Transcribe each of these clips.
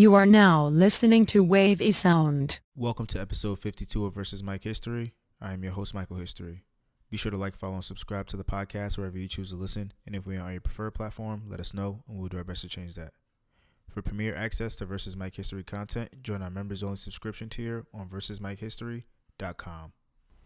You are now listening to Wavy Sound. Welcome to episode 52 of Versus Mike History. I am your host, Michael History. Be sure to like, follow, and subscribe to the podcast wherever you choose to listen. And if we are on your preferred platform, let us know, and we'll do our best to change that. For premier access to Versus Mike History content, join our members only subscription tier on versusmikehistory.com.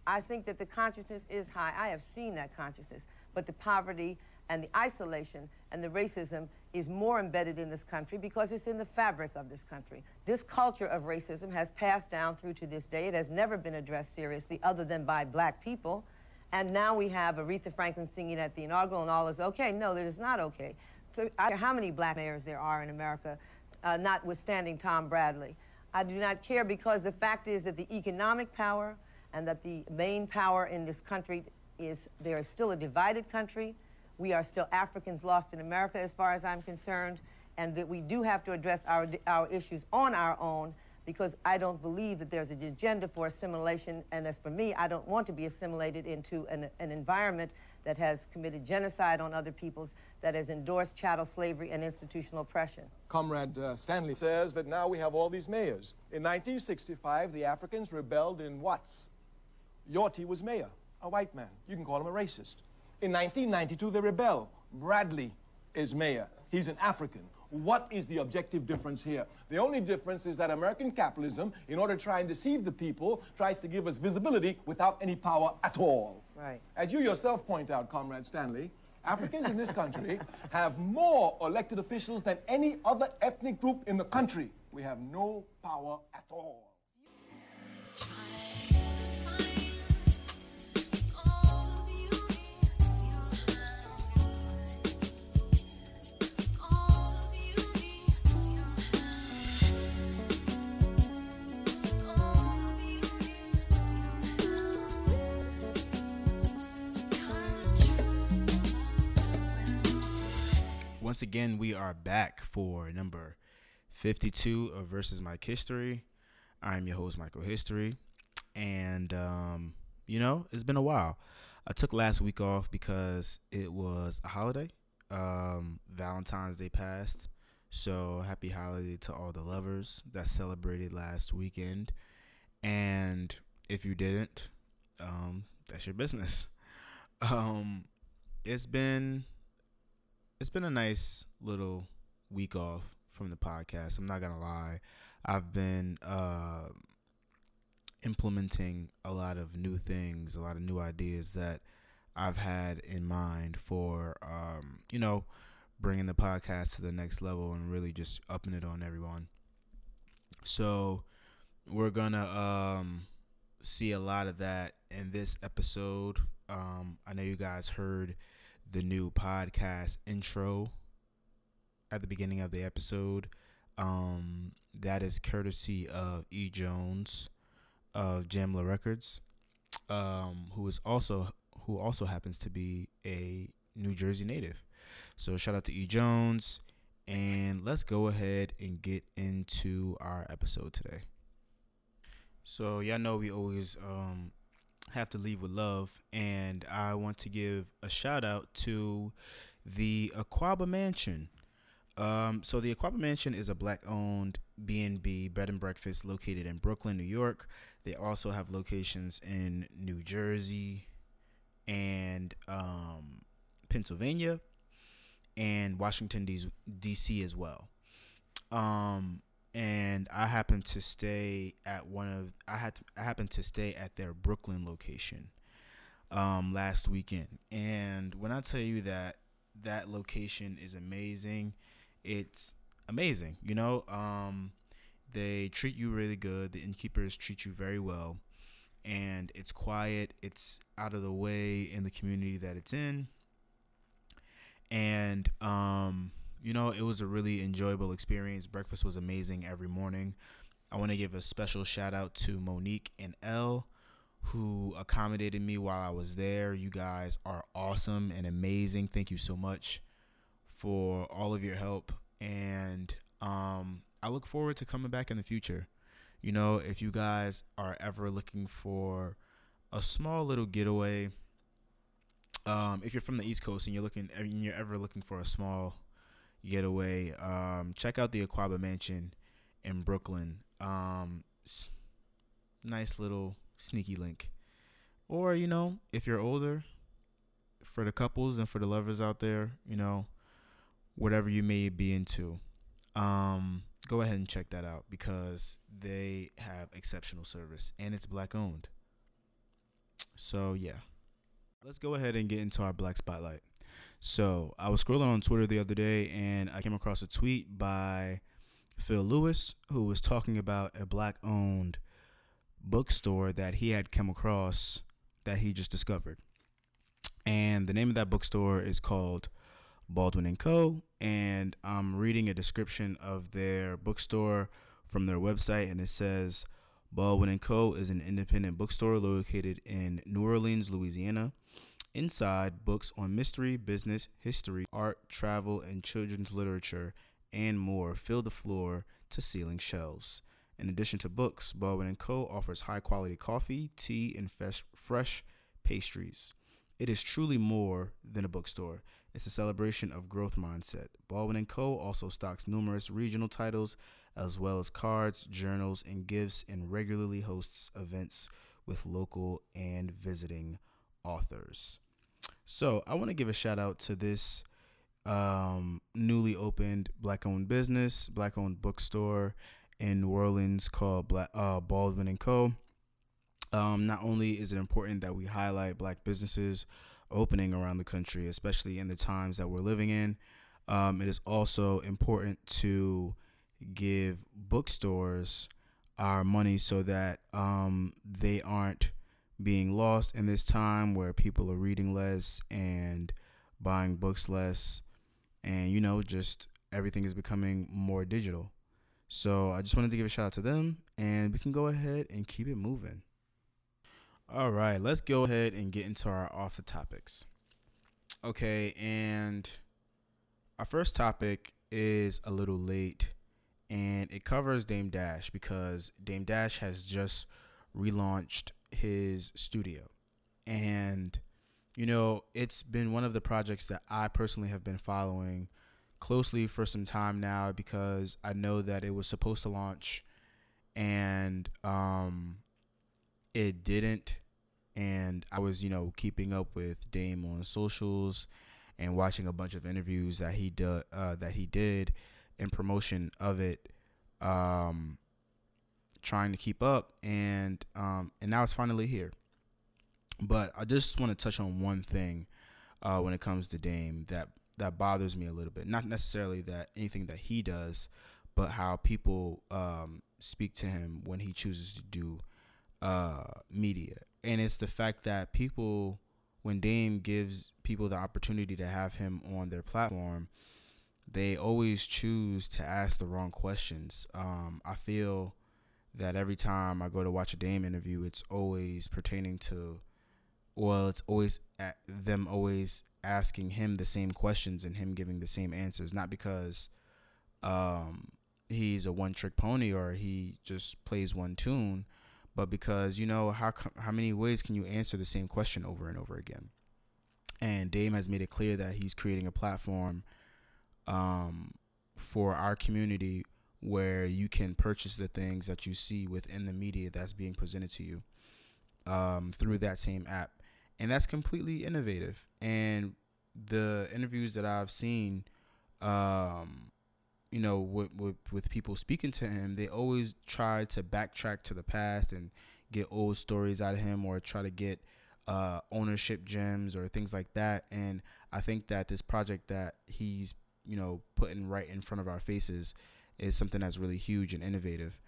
I think that the consciousness is high. I have seen that consciousness. But the poverty and the isolation and the racism is more embedded in this country because it's in the fabric of this country. This culture of racism has passed down through to this day. It has never been addressed seriously other than by black people. And now we have Aretha Franklin singing at the inaugural and all is okay. No, that is not okay. So I don't care how many black mayors there are in America, uh, notwithstanding Tom Bradley. I do not care because the fact is that the economic power and that the main power in this country is there is still a divided country. We are still Africans lost in America as far as I'm concerned, and that we do have to address our, our issues on our own because I don't believe that there's an agenda for assimilation, and as for me, I don't want to be assimilated into an, an environment that has committed genocide on other peoples, that has endorsed chattel slavery and institutional oppression. Comrade uh, Stanley says that now we have all these mayors. In 1965, the Africans rebelled in Watts. Yorty was mayor, a white man. You can call him a racist. In 1992, they rebel. Bradley is mayor. He's an African. What is the objective difference here? The only difference is that American capitalism, in order to try and deceive the people, tries to give us visibility without any power at all. Right. As you yourself point out, Comrade Stanley, Africans in this country have more elected officials than any other ethnic group in the country. We have no power at all. Once again, we are back for number 52 of Versus Mike History. I'm your host, Michael History. And, um, you know, it's been a while. I took last week off because it was a holiday. Um, Valentine's Day passed. So happy holiday to all the lovers that celebrated last weekend. And if you didn't, um, that's your business. Um, it's been it's been a nice little week off from the podcast. I'm not gonna lie. I've been uh, implementing a lot of new things, a lot of new ideas that I've had in mind for um, you know bringing the podcast to the next level and really just upping it on everyone. So we're gonna um, see a lot of that in this episode. Um, I know you guys heard the new podcast intro at the beginning of the episode. Um, that is courtesy of E. Jones of Jamla Records, um, who is also who also happens to be a New Jersey native. So shout out to E. Jones, and let's go ahead and get into our episode today. So y'all know we always um, have to leave with love, and I want to give a shout out to the Akwaaba Mansion. Um, so the Akwaaba Mansion is a black-owned B&B bed and breakfast located in Brooklyn, New York. They also have locations in New Jersey and um, Pennsylvania and Washington D.C. as well. Um, and I happened to stay at one of I had to, I happened to stay at their Brooklyn location um, last weekend, and when I tell you that that location is amazing, it's amazing. You know, um, they treat you really good. The innkeepers treat you very well, and it's quiet. It's out of the way in the community that it's in, and um, you know, it was a really enjoyable experience. Breakfast was amazing every morning. I want to give a special shout out to Monique and Elle who accommodated me while I was there. You guys are awesome and amazing. Thank you so much for all of your help. And um, I look forward to coming back in the future. You know, if you guys are ever looking for a small little getaway, um, if you're from the East Coast and you're looking, and you're ever looking for a small getaway, um, check out the Akwaaba Mansion in Brooklyn. Um, nice little sneaky link. Or, you know, if you're older, for the couples and for the lovers out there, you know, whatever you may be into, um, go ahead and check that out because they have exceptional service and it's black owned. So, yeah. Let's go ahead and get into our black spotlight. So, I was scrolling on Twitter the other day and I came across a tweet by Phil Lewis who was talking about a black owned bookstore that he had come across that he just discovered. And the name of that bookstore is called Baldwin and Co. And I'm reading a description of their bookstore from their website, and it says Baldwin and Co. is an independent bookstore located in New Orleans, Louisiana. Inside, books on mystery, business, history, art, travel, and children's literature, and more fill the floor to ceiling shelves. In addition to books, Baldwin & Co. offers high-quality coffee, tea, and fresh, fresh pastries. It is truly more than a bookstore. It's a celebration of growth mindset. Baldwin & Co. also stocks numerous regional titles as well as cards, journals, and gifts and regularly hosts events with local and visiting authors. So, I want to give a shout out to this um, newly opened black owned business, black owned bookstore in New Orleans called Black, uh, Baldwin and Co. Um, not only is it important that we highlight black businesses opening around the country, especially in the times that we're living in, um, it is also important to give bookstores our money so that um, they aren't being lost in this time where people are reading less and buying books less and you know just everything is becoming more digital so I just wanted to give a shout out to them, and we can go ahead and keep it moving. All right, let's go ahead and get into our off the topics. Okay, and our first topic is a little late, and it covers Dame Dash because Dame Dash has just relaunched his studio. And, you know, it's been one of the projects that I personally have been following closely for some time now because I know that it was supposed to launch and um, it didn't. And I was, you know, keeping up with Dame on socials and watching a bunch of interviews that he did uh, that he did in promotion of it, um, trying to keep up, and um, and now it's finally here. But I just want to touch on one thing uh, when it comes to Dame that that bothers me a little bit. Not necessarily that anything that he does, but how people um, speak to him when he chooses to do uh, media. And it's the fact that people, when Dame gives people the opportunity to have him on their platform, they always choose to ask the wrong questions. Um, I feel that every time I go to watch a Dame interview, it's always pertaining to, well, it's always them always asking him the same questions and him giving the same answers, not because um, he's a one trick pony or he just plays one tune, but because you know how how many ways can you answer the same question over and over again? And Dame has made it clear that he's creating a platform um, for our community where you can purchase the things that you see within the media that's being presented to you um, through that same app and that's completely innovative. And the interviews that I've seen, um, you know, with, with with people speaking to him, they always try to backtrack to the past and get old stories out of him, or try to get uh, ownership gems or things like that. And I think that this project that he's you know putting right in front of our faces is something that's really huge and innovative.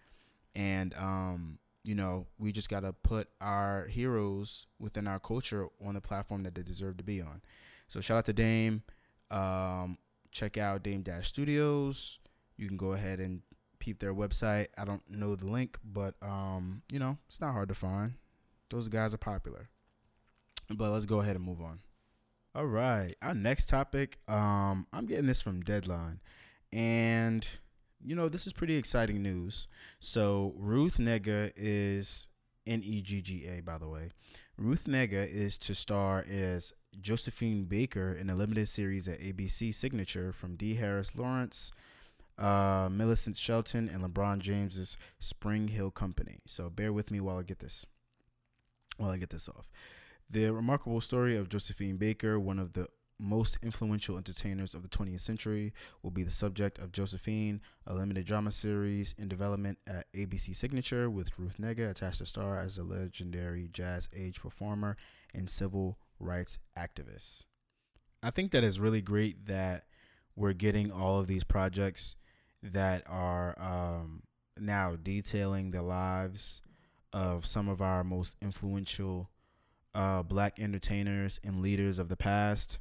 And um, you know, we just got to put our heroes within our culture on the platform that they deserve to be on. So shout out to Dame. Um, check out Dame Dash Studios. You can go ahead and peep their website. I don't know the link, but um, you know, it's not hard to find. Those guys are popular. But let's go ahead and move on. All right, our next topic. Um, I'm getting this from Deadline, and you know, this is pretty exciting news. So Ruth Negga is N E G G A, by the way. Ruth Negga is to star as Josephine Baker in a limited series at ABC Signature from D. Harris Lawrence. uh, Millicent Shelton, and LeBron James's Spring Hill Company. So bear with me while I get this while I get this off. The remarkable story of Josephine Baker, one of the most influential entertainers of the 20th century, will be the subject of Josephine, a limited drama series in development at ABC Signature with Ruth Negga attached to star as a legendary jazz age performer and civil rights activist. I think that is really great that we're getting all of these projects that are um, now detailing the lives of some of our most influential uh, black entertainers and leaders of the past.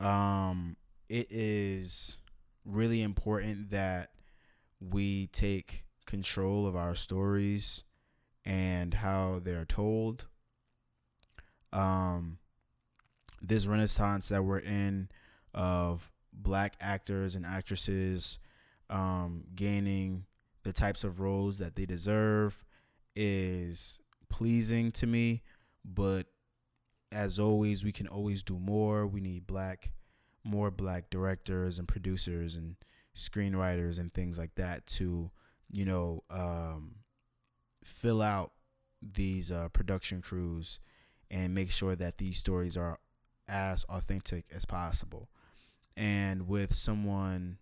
Um, it is really important that we take control of our stories and how they're told. Um, this renaissance that we're in of black actors and actresses um, gaining the types of roles that they deserve is pleasing to me, but as always, we can always do more. We need black, more black directors and producers and screenwriters and things like that to, you know, um, fill out these uh, production crews and make sure that these stories are as authentic as possible. And with someone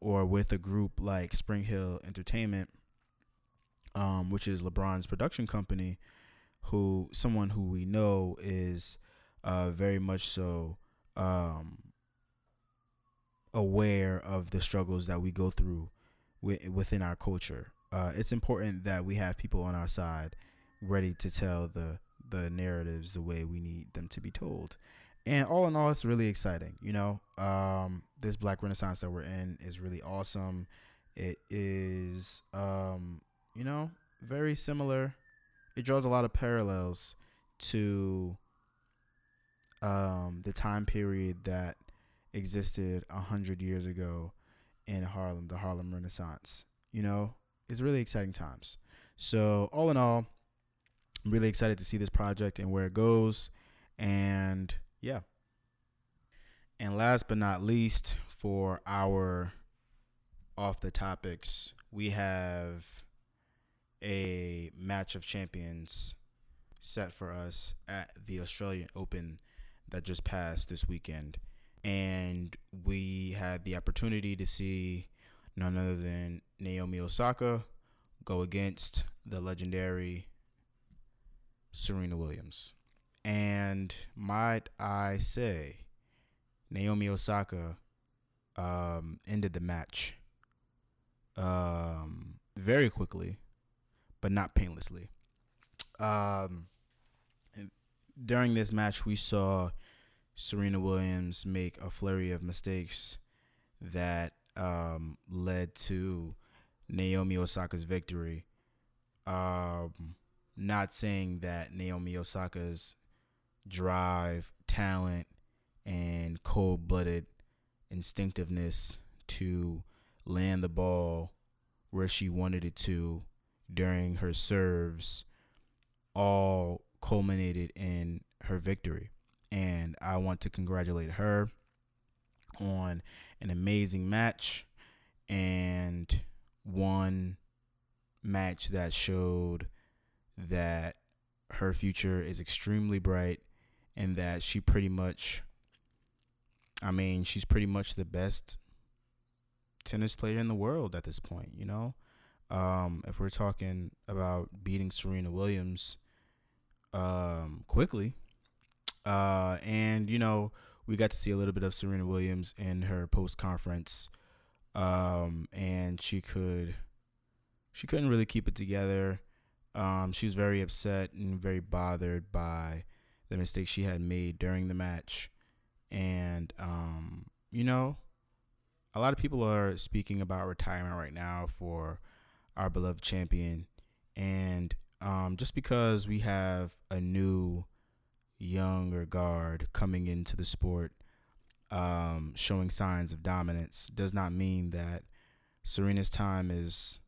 or with a group like Spring Hill Entertainment, um, which is LeBron's production company, who someone who we know is uh, very much so um, aware of the struggles that we go through wi- within our culture. Uh, it's important that we have people on our side ready to tell the the narratives the way we need them to be told. And all in all, it's really exciting. You know, um, this Black Renaissance that we're in is really awesome. It is um, you know, very similar. It draws a lot of parallels to um, the time period that existed a hundred years ago in Harlem, the Harlem Renaissance. You know, it's really exciting times. So all in all, I'm really excited to see this project and where it goes. And yeah. And last but not least, for our off the topics, we have a match of champions set for us at the Australian Open that just passed this weekend. And we had the opportunity to see none other than Naomi Osaka go against the legendary Serena Williams. And might I say, Naomi Osaka um, ended the match um, very quickly but not painlessly. Um, during this match, we saw Serena Williams make a flurry of mistakes that um, led to Naomi Osaka's victory. Um, not saying that Naomi Osaka's drive, talent, and cold blooded instinctiveness to land the ball where she wanted it to during her serves all culminated in her victory. And I want to congratulate her on an amazing match and one match that showed that her future is extremely bright and that she pretty much I mean, she's pretty much the best tennis player in the world at this point, you know? Um, if we're talking about beating Serena Williams um, quickly, uh, and you know, we got to see a little bit of Serena Williams in her post conference, um, and she could, she couldn't really keep it together. Um, she was very upset and very bothered by the mistake she had made during the match, and um, you know, a lot of people are speaking about retirement right now for our beloved champion. And um, just because we have a new younger guard coming into the sport, um, showing signs of dominance, does not mean that Serena's time is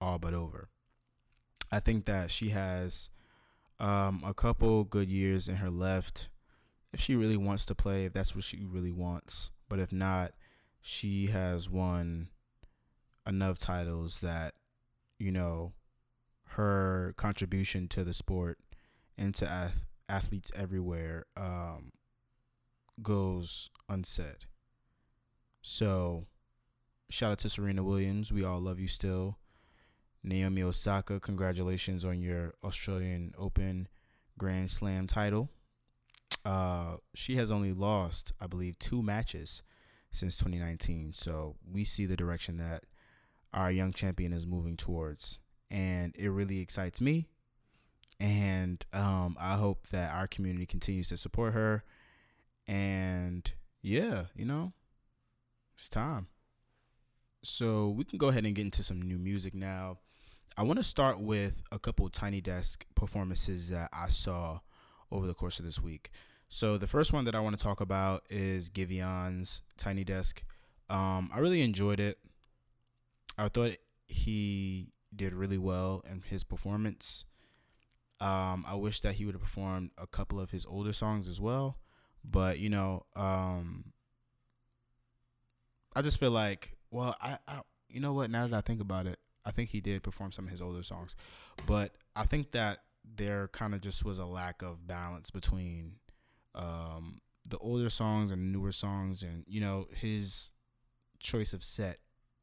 all but over. I think that she has um, a couple good years in her left if she really wants to play, if that's what she really wants. But if not, she has won enough titles that you know her contribution to the sport and to ath- athletes everywhere um, goes unsaid. So, shout out to Serena Williams. We all love you still. Naomi Osaka, congratulations on your Australian Open Grand Slam title. Uh, she has only lost, I believe, two matches since 2019. So we see the direction that our young champion is moving towards, and it really excites me. And um, I hope that our community continues to support her. And yeah, you know, it's time. So we can go ahead and get into some new music now. I want to start with a couple Tiny Desk performances that I saw over the course of this week. So the first one that I want to talk about is Giveon's Tiny Desk. Um, I really enjoyed it. I thought he did really well in his performance. Um, I wish that he would have performed a couple of his older songs as well, but you know, um, I just feel like, well, I, I, you know what? Now that I think about it, I think he did perform some of his older songs, but I think that there kind of just was a lack of balance between um, the older songs and newer songs, and you know his choice of set.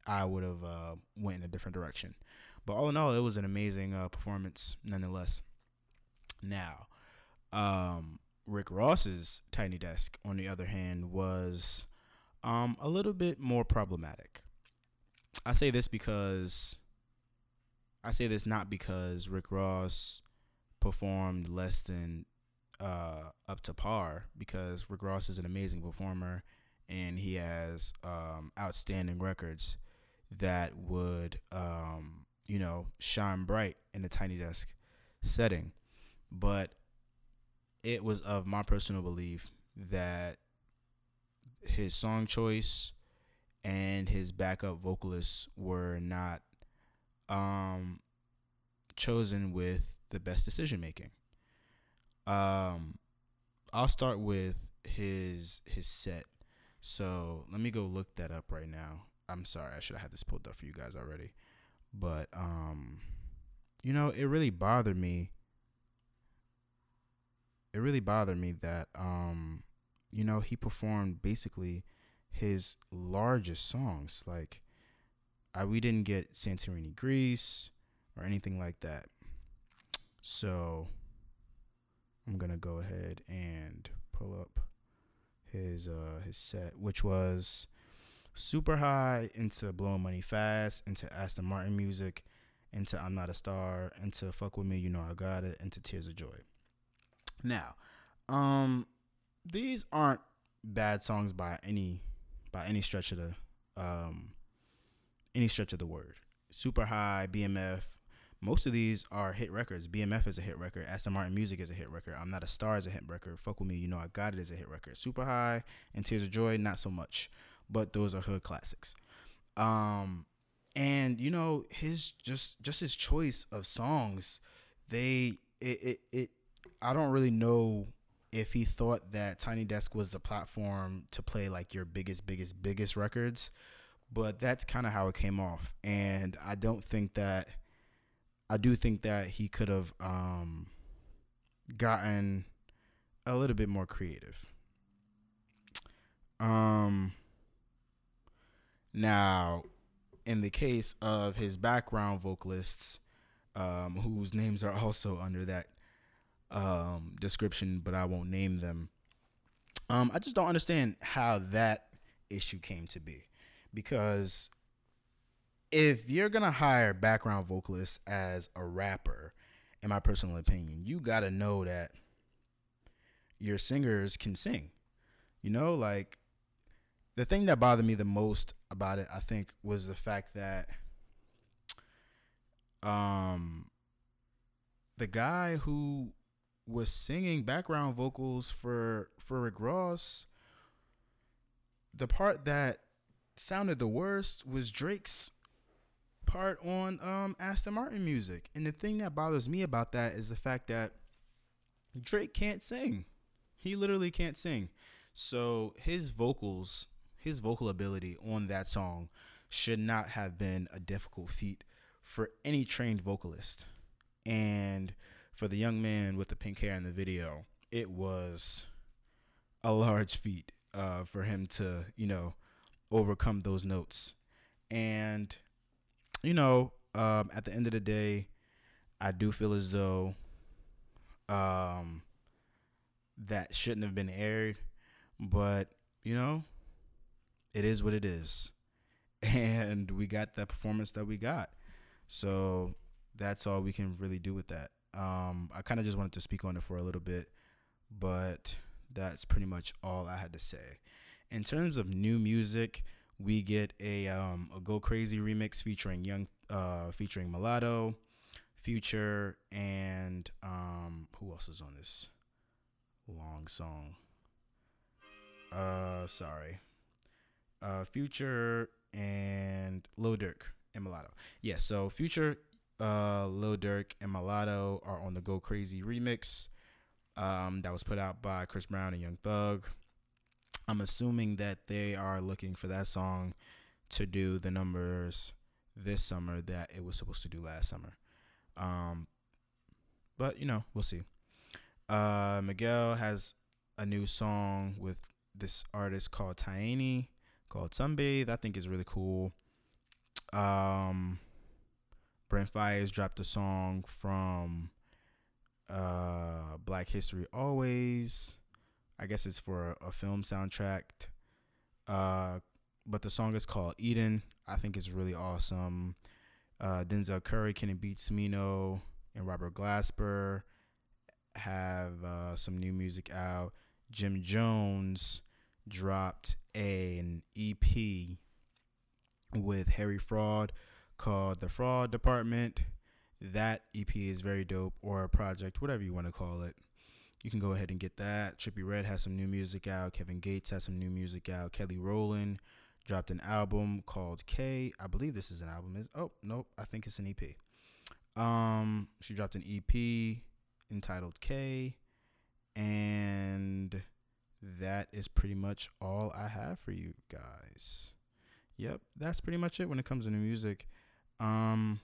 I would have uh, went in a different direction, but all in all, it was an amazing uh, performance nonetheless. Now, um, Rick Ross's Tiny Desk, on the other hand, was um, a little bit more problematic. I say this because I say this not because Rick Ross performed less than uh, up to par, because Rick Ross is an amazing performer and he has um, outstanding records that would, um, you know, shine bright in a Tiny Desk setting. But it was of my personal belief that his song choice and his backup vocalists were not um, chosen with the best decision making. Um, I'll start with his his set. So let me go look that up right now. I'm sorry, I should have had this pulled up for you guys already, but um, you know, it really bothered me. It really bothered me that um, you know, he performed basically his largest songs. Like, I we didn't get Santorini, Greece, or anything like that. So I'm gonna go ahead and pull up his uh his set, which was super high into blowing money fast, into Aston Martin music, into I'm not a star, into fuck with me, you know I got it, into Tears of Joy. Now, um, these aren't bad songs by any by any stretch of the um any stretch of the word. Super high, BMF. Most of these are hit records. BMF is a hit record. Aston Martin Music is a hit record. I'm Not a Star is a hit record. Fuck with me, you know I got it is a hit record. Super high and Tears of Joy, not so much, but those are hood classics. Um, and you know his just just his choice of songs, they it it, it I don't really know if he thought that Tiny Desk was the platform to play like your biggest, biggest, biggest records, but that's kind of how it came off. And I don't think that, I do think that he could have um, gotten a little bit more creative. Um, now, in the case of his background vocalists, um, whose names are also under that um, description, but I won't name them. Um, I just don't understand how that issue came to be because if you're gonna hire background vocalists as a rapper, in my personal opinion, you gotta know that your singers can sing. You know, like the thing that bothered me the most about it, I think, was the fact that um the guy who was singing background vocals for for Rick Ross. The part that sounded the worst was Drake's part on um Aston Martin music. And the thing that bothers me about that is the fact that Drake can't sing. He literally can't sing. So his vocals, his vocal ability on that song should not have been a difficult feat for any trained vocalist. And for the young man with the pink hair in the video, it was a large feat uh, for him to, you know, overcome those notes. And, you know, um, at the end of the day, I do feel as though um, that shouldn't have been aired, but you know, it is what it is, and we got the performance that we got, so that's all we can really do with that. Um, I kind of just wanted to speak on it for a little bit, but that's pretty much all I had to say. In terms of new music, we get a um, a Go Crazy remix featuring Young uh, featuring Mulatto, Future, and um, who else is on this long song? Uh, sorry, uh, Future and Lil Durk and Mulatto. Yeah, so Future, uh, Lil Durk and Mulatto are on the Go Crazy remix. Um, that was put out by Chris Brown and Young Thug. I'm assuming that they are looking for that song to do the numbers this summer that it was supposed to do last summer. Um, but you know, we'll see. Uh, Miguel has a new song with this artist called Tiny called Sunbathe. I think is really cool. Um, Brent Faiyaz dropped a song from uh Black History Always. I guess it's for a, a film soundtrack. Uh, but the song is called Eden. I think it's really awesome. Uh, Denzel Curry, Kenny Beats Smino, and Robert Glasper have uh, some new music out. Jim Jones dropped an EP with Harry Fraud called The Fraud Department. That EP is very dope, or a project, whatever you want to call it. You can go ahead and get that. Trippie Redd has some new music out. Kevin Gates has some new music out. Kelly Rowland dropped an album called K. I believe this is an album. Is oh nope, I think it's an EP. Um, she dropped an EP entitled K, and that is pretty much all I have for you guys. Yep, that's pretty much it when it comes to new music. Um,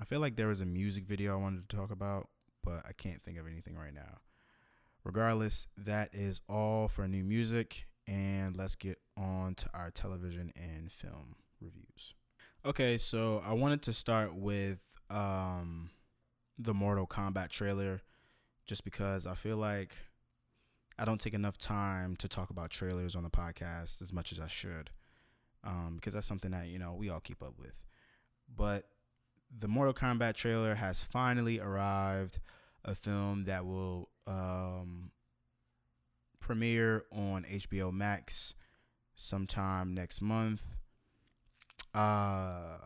I feel like there was a music video I wanted to talk about, but I can't think of anything right now. Regardless, that is all for new music and let's get on to our television and film reviews. Okay, so I wanted to start with um, the Mortal Kombat trailer just because I feel like I don't take enough time to talk about trailers on the podcast as much as I should um, because that's something that, you know, we all keep up with. But the Mortal Kombat trailer has finally arrived, a film that will um, premiere on HBO Max sometime next month. Uh,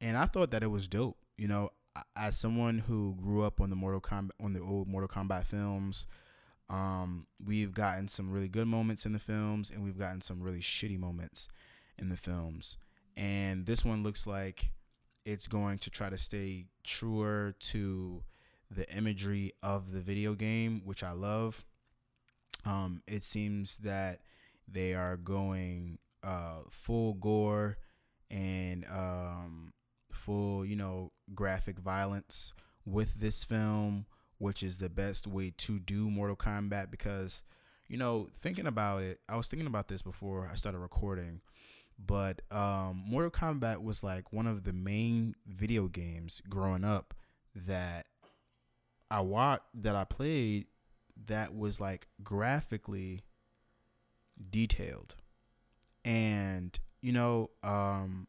and I thought that it was dope. You know, as someone who grew up on the Mortal Kombat on the old Mortal Kombat films, um, we've gotten some really good moments in the films, and we've gotten some really shitty moments in the films. And this one looks like it's going to try to stay truer to the imagery of the video game, which I love. Um, it seems that they are going uh, full gore and um, full, you know, graphic violence with this film, which is the best way to do Mortal Kombat because, you know, thinking about it, I was thinking about this before I started recording, but um, Mortal Kombat was like one of the main video games growing up that I watched, that I played that was like graphically detailed. And, you know, um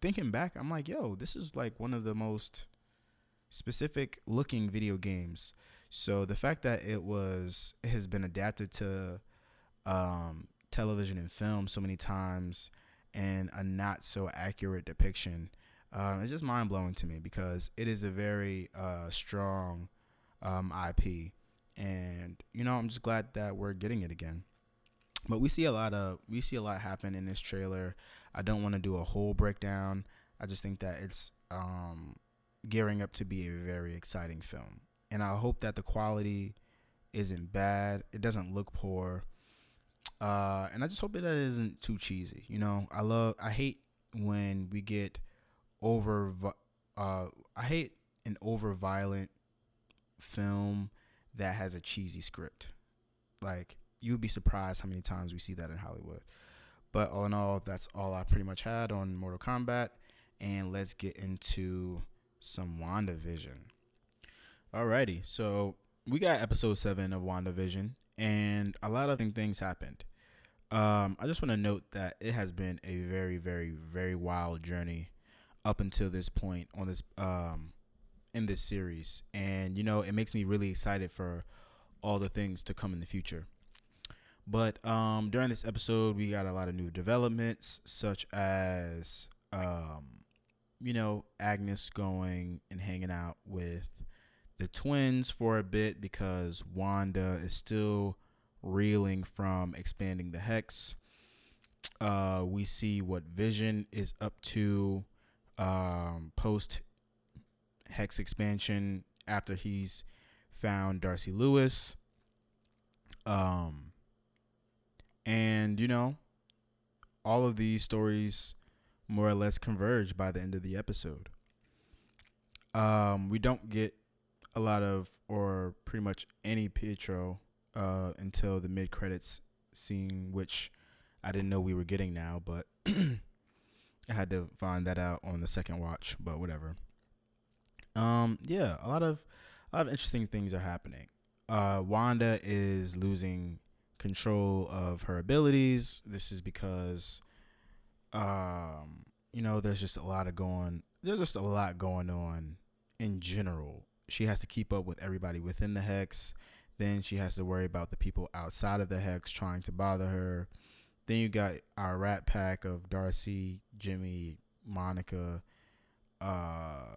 thinking back, I'm like, yo, this is like one of the most specific looking video games. So the fact that it was has been adapted to um television and film so many times and a not so accurate depiction uh, it's just mind blowing to me because it is a very uh, strong um, IP and you know I'm just glad that we're getting it again. But we see a lot of we see a lot happen in this trailer. I don't want to do a whole breakdown. I just think that it's um, gearing up to be a very exciting film, and I hope that the quality isn't bad. It doesn't look poor. Uh, and I just hope that it isn't too cheesy. You know, I love, I hate when we get over, uh, I hate an over violent film that has a cheesy script. Like, you'd be surprised how many times we see that in Hollywood. But all in all, that's all I pretty much had on Mortal Kombat. And let's get into some WandaVision. Alrighty, so we got episode seven of WandaVision, and a lot of things happened. Um, I just want to note that it has been a very, very, very wild journey up until this point on this um in this series, and you know it makes me really excited for all the things to come in the future. But um, during this episode, we got a lot of new developments, such as um, you know Agnes going and hanging out with the twins for a bit because Wanda is still reeling from expanding the hex. Uh, we see what Vision is up to um, post hex expansion after he's found Darcy Lewis. Um, and you know, all of these stories more or less converge by the end of the episode. Um, we don't get a lot of, or pretty much any Pietro uh, until the mid credits scene, which I didn't know we were getting now, but I had to find that out on the second watch. But whatever. Um, yeah, a lot of a lot of interesting things are happening. Uh, Wanda is losing control of her abilities. This is because, um, you know, there's just a lot of going. There's just a lot going on in general. She has to keep up with everybody within the hex then she has to worry about the people outside of the hex trying to bother her. Then you got our rat pack of Darcy, Jimmy, Monica, uh,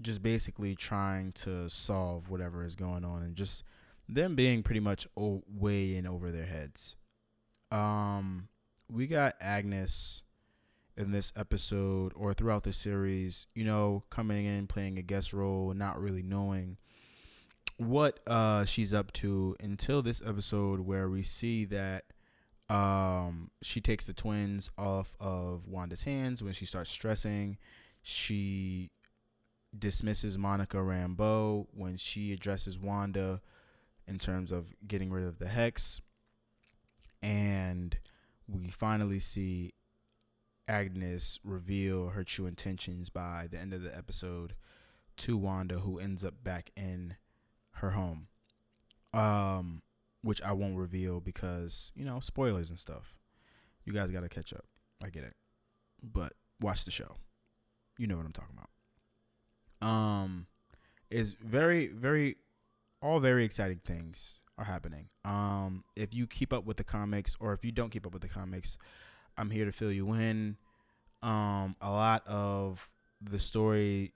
just basically trying to solve whatever is going on and just them being pretty much o- way in over their heads. Um, we got Agnes in this episode or throughout the series, you know, coming in playing a guest role, not really knowing what uh she's up to until this episode where we see that um she takes the twins off of Wanda's hands when she starts stressing. She dismisses Monica Rambeau when she addresses Wanda in terms of getting rid of the hex. And we finally see Agnes reveal her true intentions by the end of the episode to Wanda, who ends up back in her home. Um, which I won't reveal because, you know, spoilers and stuff. You guys got to catch up. I get it. But watch the show. You know what I'm talking about. Um is very very all very exciting things are happening. Um if you keep up with the comics or if you don't keep up with the comics, I'm here to fill you in. Um a lot of the story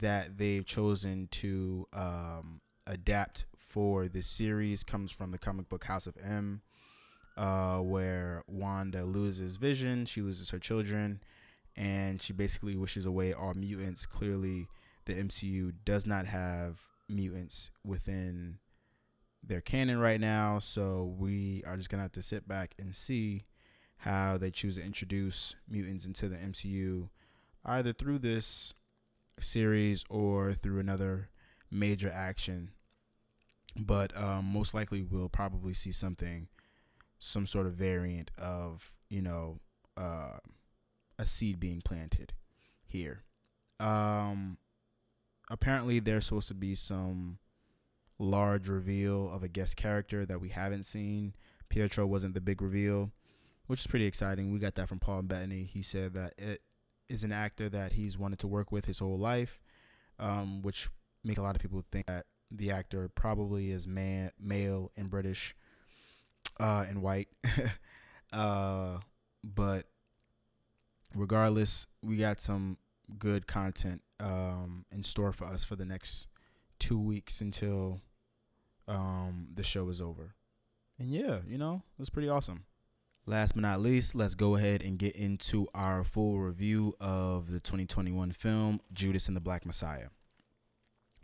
that they've chosen to um, adapt for this series comes from the comic book House of M, uh, where Wanda loses vision, she loses her children, and she basically wishes away all mutants. Clearly, the MCU does not have mutants within their canon right now, so we are just gonna have to sit back and see how they choose to introduce mutants into the MCU, either through this series or through another major action. But um, most likely, we'll probably see something, some sort of variant of, you know, uh, a seed being planted here. Um, apparently, there's supposed to be some large reveal of a guest character that we haven't seen. Pietro wasn't the big reveal, which is pretty exciting. We got that from Paul Bettany. He said that it is an actor that he's wanted to work with his whole life, um, which makes a lot of people think that the actor probably is man, male and British, uh, and white. uh, but regardless, we got some good content um, in store for us for the next two weeks until um, the show is over. And yeah, you know, it's pretty awesome. Last but not least, let's go ahead and get into our full review of the 2021 film Judas and the Black Messiah.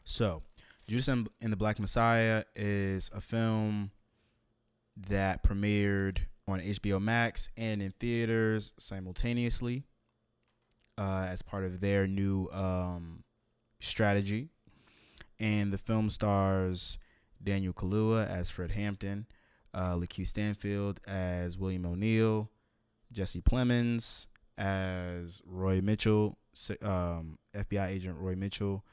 So, Judas and the Black Messiah is a film that premiered on HBO Max and in theaters simultaneously uh, as part of their new um, strategy. And the film stars Daniel Kaluuya as Fred Hampton, uh, Lakeith Stanfield as William O'Neill, Jesse Plemons as Roy Mitchell, um, FBI agent Roy Mitchell,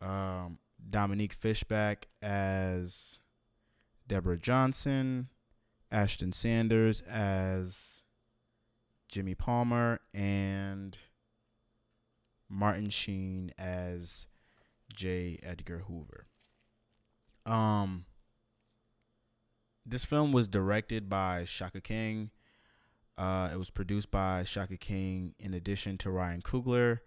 um, Dominique Fishback as Deborah Johnson, Ashton Sanders as Jimmy Palmer, and Martin Sheen as J. Edgar Hoover. Um, this film was directed by Shaka King. Uh, it was produced by Shaka King in addition to Ryan Coogler,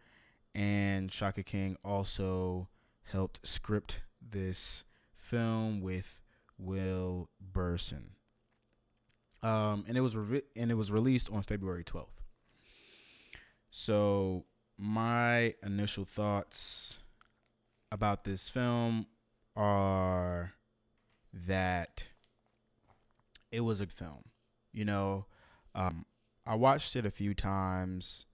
and Shaka King also helped script this film with Will Berson. Um, and it was re- and it was released on February 12th. So my initial thoughts about this film are that it was a film. You know, um, I watched it a few times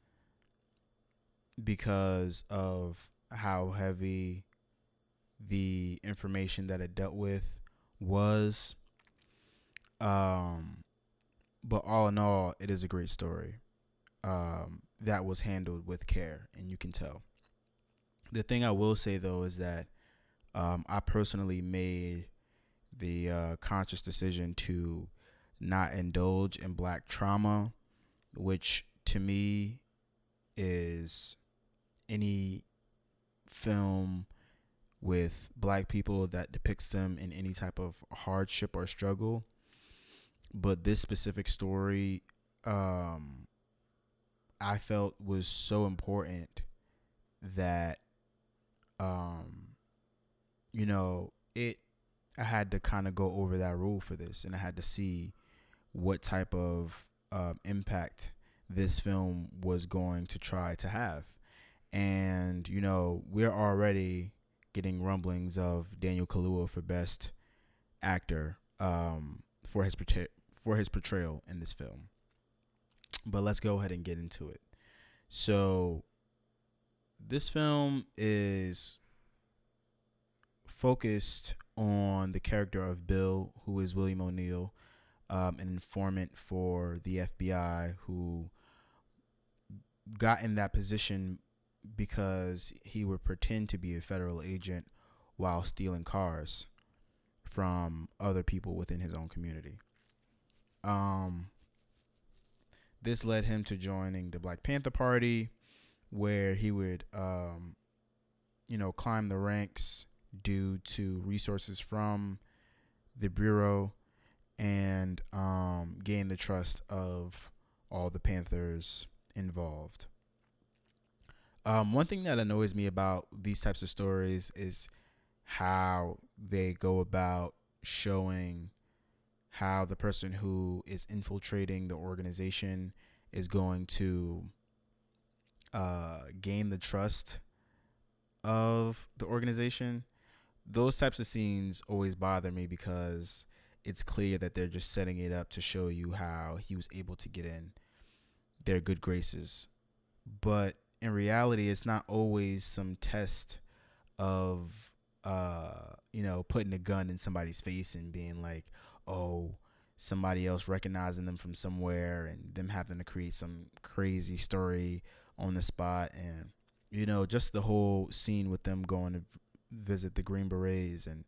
because of how heavy the information that it dealt with was. Um, but all in all, it is a great story um, that was handled with care, and you can tell. The thing I will say though is that um, I personally made the uh, conscious decision to not indulge in black trauma, which to me is any film with black people that depicts them in any type of hardship or struggle. But this specific story, um, I felt was so important that, um, you know, it, I had to kind of go over that rule for this and I had to see what type of um, impact this film was going to try to have. And, you know, we're already getting rumblings of Daniel Kaluuya for Best Actor um, for his for his portrayal in this film. But let's go ahead and get into it. So, this film is focused on the character of Bill, who is William O'Neill, um, an informant for the FBI who got in that position because he would pretend to be a federal agent while stealing cars from other people within his own community. Um, this led him to joining the Black Panther Party, where he would, um, you know, climb the ranks due to resources from the bureau and um, gain the trust of all the Panthers involved. Um, one thing that annoys me about these types of stories is how they go about showing how the person who is infiltrating the organization is going to uh, gain the trust of the organization. Those types of scenes always bother me because it's clear that they're just setting it up to show you how he was able to get in their good graces. But in reality, it's not always some test of, uh, you know, putting a gun in somebody's face and being like, oh, somebody else recognizing them from somewhere and them having to create some crazy story on the spot. And, you know, just the whole scene with them going to visit the Green Berets and,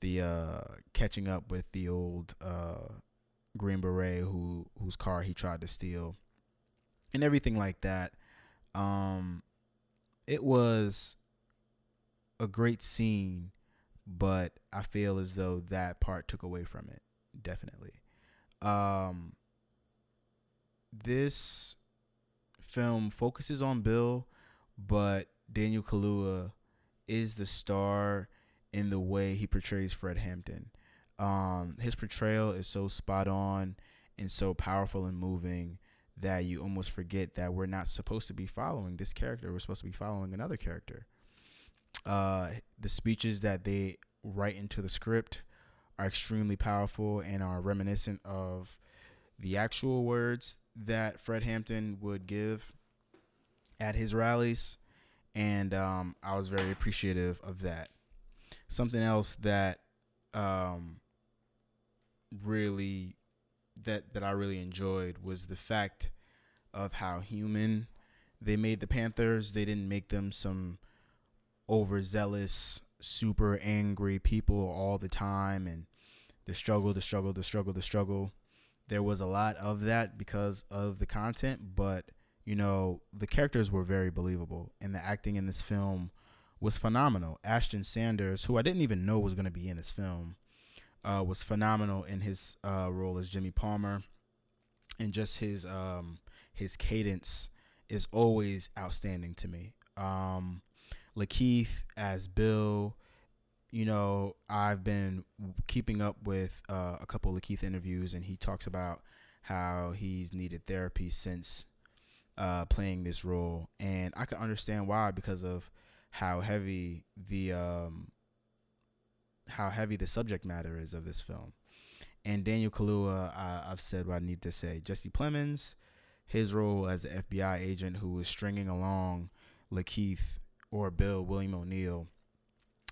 the uh, catching up with the old uh, Green Beret who whose car he tried to steal, and everything like that. Um, it was a great scene, but I feel as though that part took away from it. Definitely. Um, this film focuses on Bill, but Daniel Kaluuya is the star in the way he portrays Fred Hampton. Um, his portrayal is so spot on and so powerful and moving that you almost forget that we're not supposed to be following this character. We're supposed to be following another character. Uh, the speeches that they write into the script are extremely powerful and are reminiscent of the actual words that Fred Hampton would give at his rallies, and um, I was very appreciative of that. Something else that um, really that that I really enjoyed was the fact of how human they made the Panthers. They didn't make them some overzealous, super angry people all the time and the struggle, the struggle, the struggle, the struggle. There was a lot of that because of the content, but you know, the characters were very believable and the acting in this film was phenomenal. Ashton Sanders, who I didn't even know was going to be in this film, uh, was phenomenal in his uh, role as Jimmy Palmer, and just his um, his cadence is always outstanding to me. Um, Lakeith as Bill, you know, I've been keeping up with uh, a couple of Lakeith interviews, and he talks about how he's needed therapy since uh, playing this role, and I can understand why because of how heavy the um, how heavy the subject matter is of this film. And Daniel Kaluuya, I, I've said what I need to say. Jesse Plemons, his role as the FBI agent who was stringing along Lakeith or Bill William O'Neill,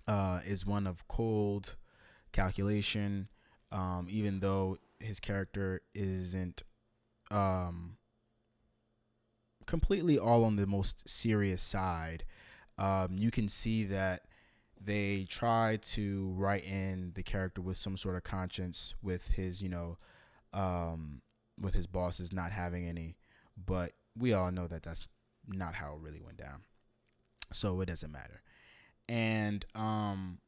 uh, is one of cold calculation. Um, even though his character isn't um, completely all on the most serious side, um, you can see that they try to write in the character with some sort of conscience with his you know um, with his bosses not having any but we all know that that's not how it really went down. So it doesn't matter. And um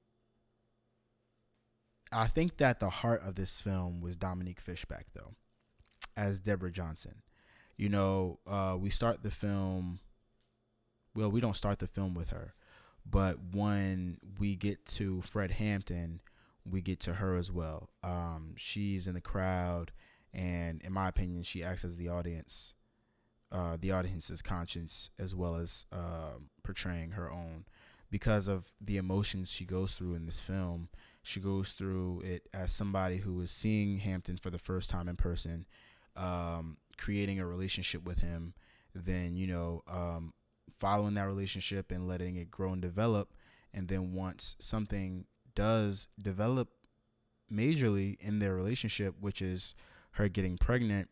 I think that the heart of this film was Dominique Fishback though as Deborah Johnson you know uh, we start the film well we don't start the film with her but when we get to Fred Hampton, we get to her as well. Um, she's in the crowd, and in my opinion, she acts as the audience, uh, the audience's conscience, as well as uh, portraying her own. Because of the emotions she goes through in this film, she goes through it as somebody who is seeing Hampton for the first time in person, um, creating a relationship with him, then you know um, following that relationship and letting it grow and develop. And then once something does develop majorly in their relationship, which is her getting pregnant,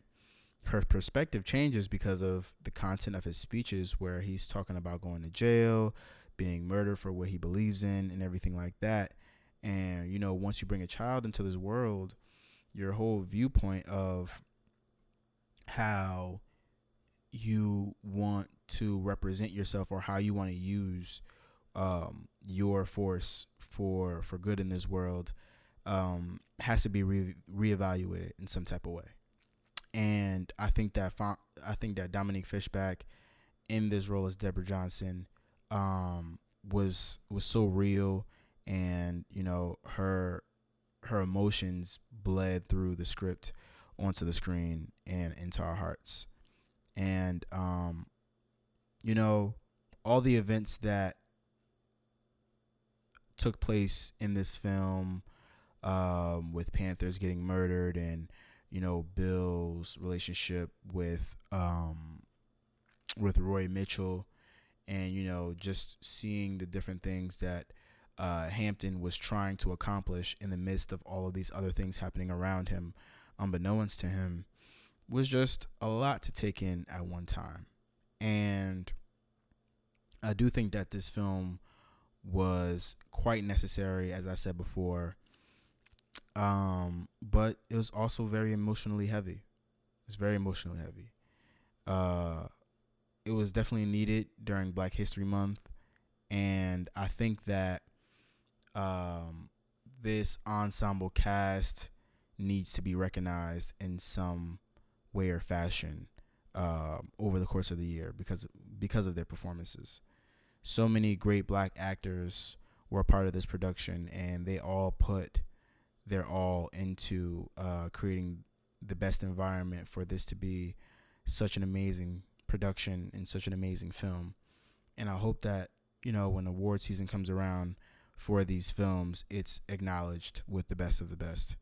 her perspective changes because of the content of his speeches, where he's talking about going to jail, being murdered for what he believes in, and everything like that. And, you know, once you bring a child into this world, your whole viewpoint of how you want to represent yourself or how you want to use um, your force for for good in this world um, has to be re- reevaluated in some type of way. And I think that I think that Dominique Fishback in this role as Deborah Johnson um, was was so real, and you know her her emotions bled through the script onto the screen and into our hearts. And um, you know, all the events that took place in this film um, with Panthers getting murdered and you know Bill's relationship with um, with Roy Mitchell and you know just seeing the different things that uh, Hampton was trying to accomplish in the midst of all of these other things happening around him unbeknownst to him was just a lot to take in at one time and I do think that this film was quite necessary, as I said before. Um, but it was also very emotionally heavy. It's very emotionally heavy. Uh, it was definitely needed during Black History Month, and I think that um, this ensemble cast needs to be recognized in some way or fashion uh, over the course of the year because because of their performances. So many great black actors were part of this production, and they all put their all into uh, creating the best environment for this to be such an amazing production and such an amazing film. And I hope that you know when award season comes around, for these films, it's acknowledged with the best of the best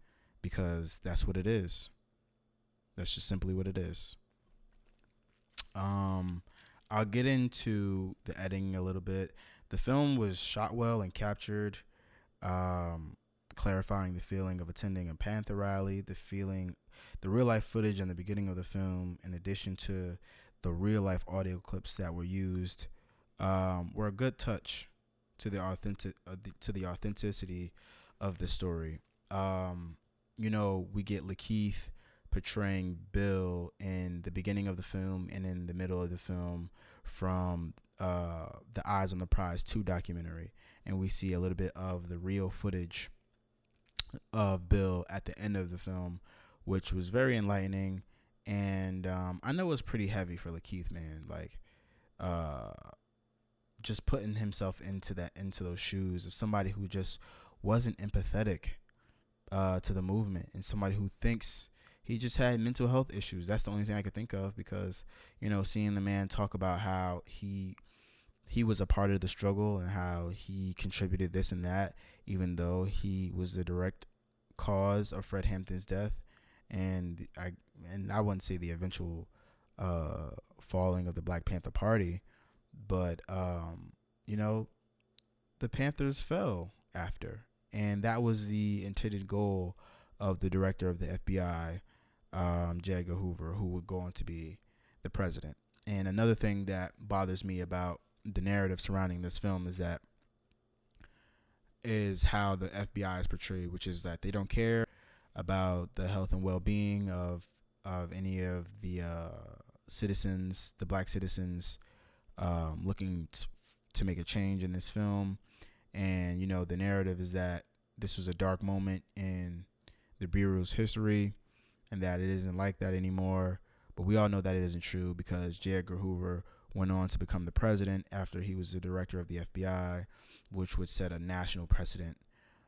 because that's what it is. That's just simply what it is. Um, I'll get into the editing a little bit. The film was shot well and captured, um, clarifying the feeling of attending a Panther rally, the feeling, the real life footage in the beginning of the film, in addition to the real life audio clips that were used, um, were a good touch to the authentic uh, the, to the authenticity of the story. Um, you know, we get Lakeith portraying Bill in the beginning of the film and in the middle of the film from uh, the Eyes on the Prize 2 documentary. And we see a little bit of the real footage of Bill at the end of the film, which was very enlightening. And um, I know it was pretty heavy for Lakeith, man. Like, uh, just putting himself into that into those shoes of somebody who just wasn't empathetic uh, to the movement and somebody who thinks he just had mental health issues. That's the only thing I could think of because you know seeing the man talk about how he he was a part of the struggle and how he contributed this and that, even though he was the direct cause of Fred Hampton's death, and I and I wouldn't say the eventual uh, falling of the Black Panther Party, but um, you know, the Panthers fell after, and that was the intended goal of the director of the FBI um, J. Edgar Hoover, who would go on to be the president. And another thing that bothers me about the narrative surrounding this film is that is how the FBI is portrayed, which is that they don't care about the health and well-being of of any of the uh, citizens, the black citizens, um, looking t- to make a change in this film. And you know, the narrative is that this was a dark moment in the bureau's history and that it isn't like that anymore. But we all know that it isn't true because J. Edgar Hoover went on to become the president after he was the director of the FBI, which would set a national precedent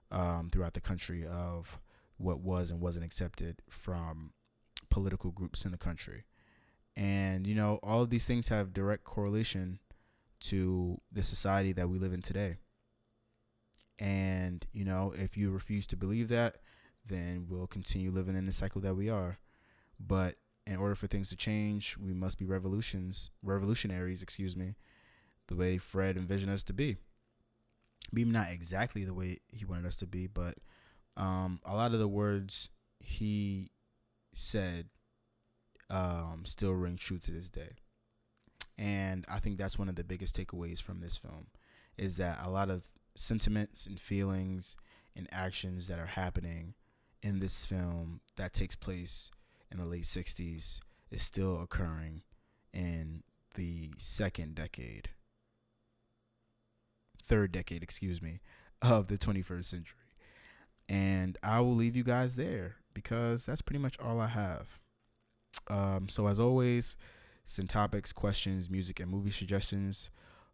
um, throughout the country of what was and wasn't accepted from political groups in the country. And, you know, all of these things have direct correlation to the society that we live in today. And, you know, if you refuse to believe that, then we'll continue living in the cycle that we are. But in order for things to change, we must be revolutions, revolutionaries, excuse me, the way Fred envisioned us to be. Maybe not exactly the way he wanted us to be, but um, a lot of the words he said um, still ring true to this day. And I think that's one of the biggest takeaways from this film is that a lot of sentiments and feelings and actions that are happening in this film that takes place in the late 60s is still occurring in the second decade, third decade, excuse me, of the 21st century. And I will leave you guys there because that's pretty much all I have. Um, so, as always, send topics, questions, music, and movie suggestions.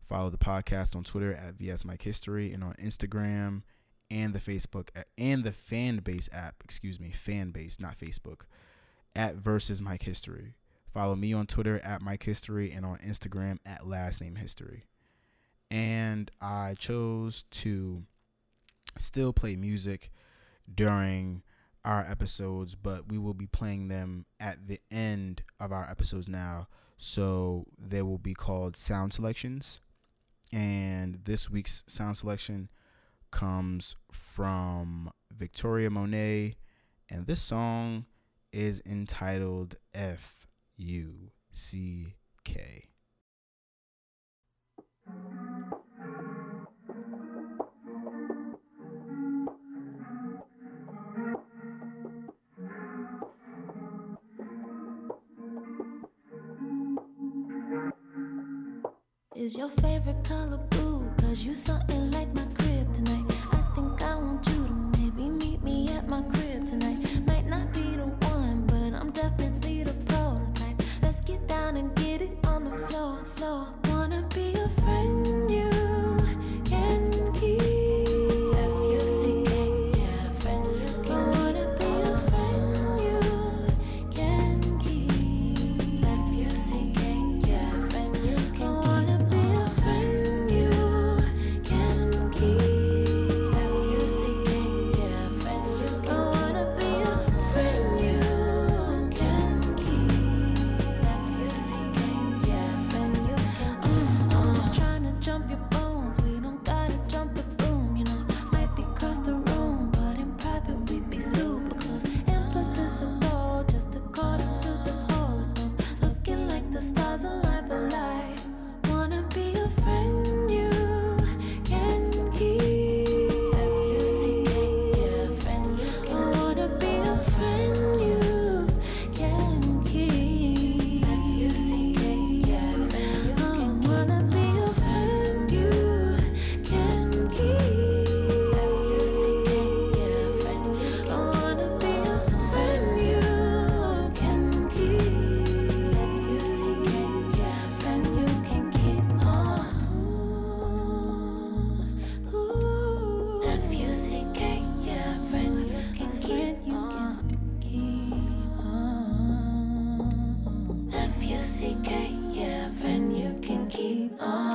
Follow the podcast on Twitter at VS Mike History and on Instagram and the Facebook and the fan base app, excuse me, fan base, not Facebook, at versus Mike History. Follow me on Twitter at Mike History and on Instagram at last name history. And I chose to still play music during our episodes, but we will be playing them at the end of our episodes now. So they will be called sound selections. And this week's sound selection comes from Victoria Monet, and this song is entitled F U C K. Is your favorite color blue? Cause you something like my crib tonight. I think I want you to maybe meet me at my crib tonight. Might not be the one, but I'm definitely the prototype. Let's get down and get it on the floor, floor. Wanna be a friend C K, yeah, friend, you can keep on.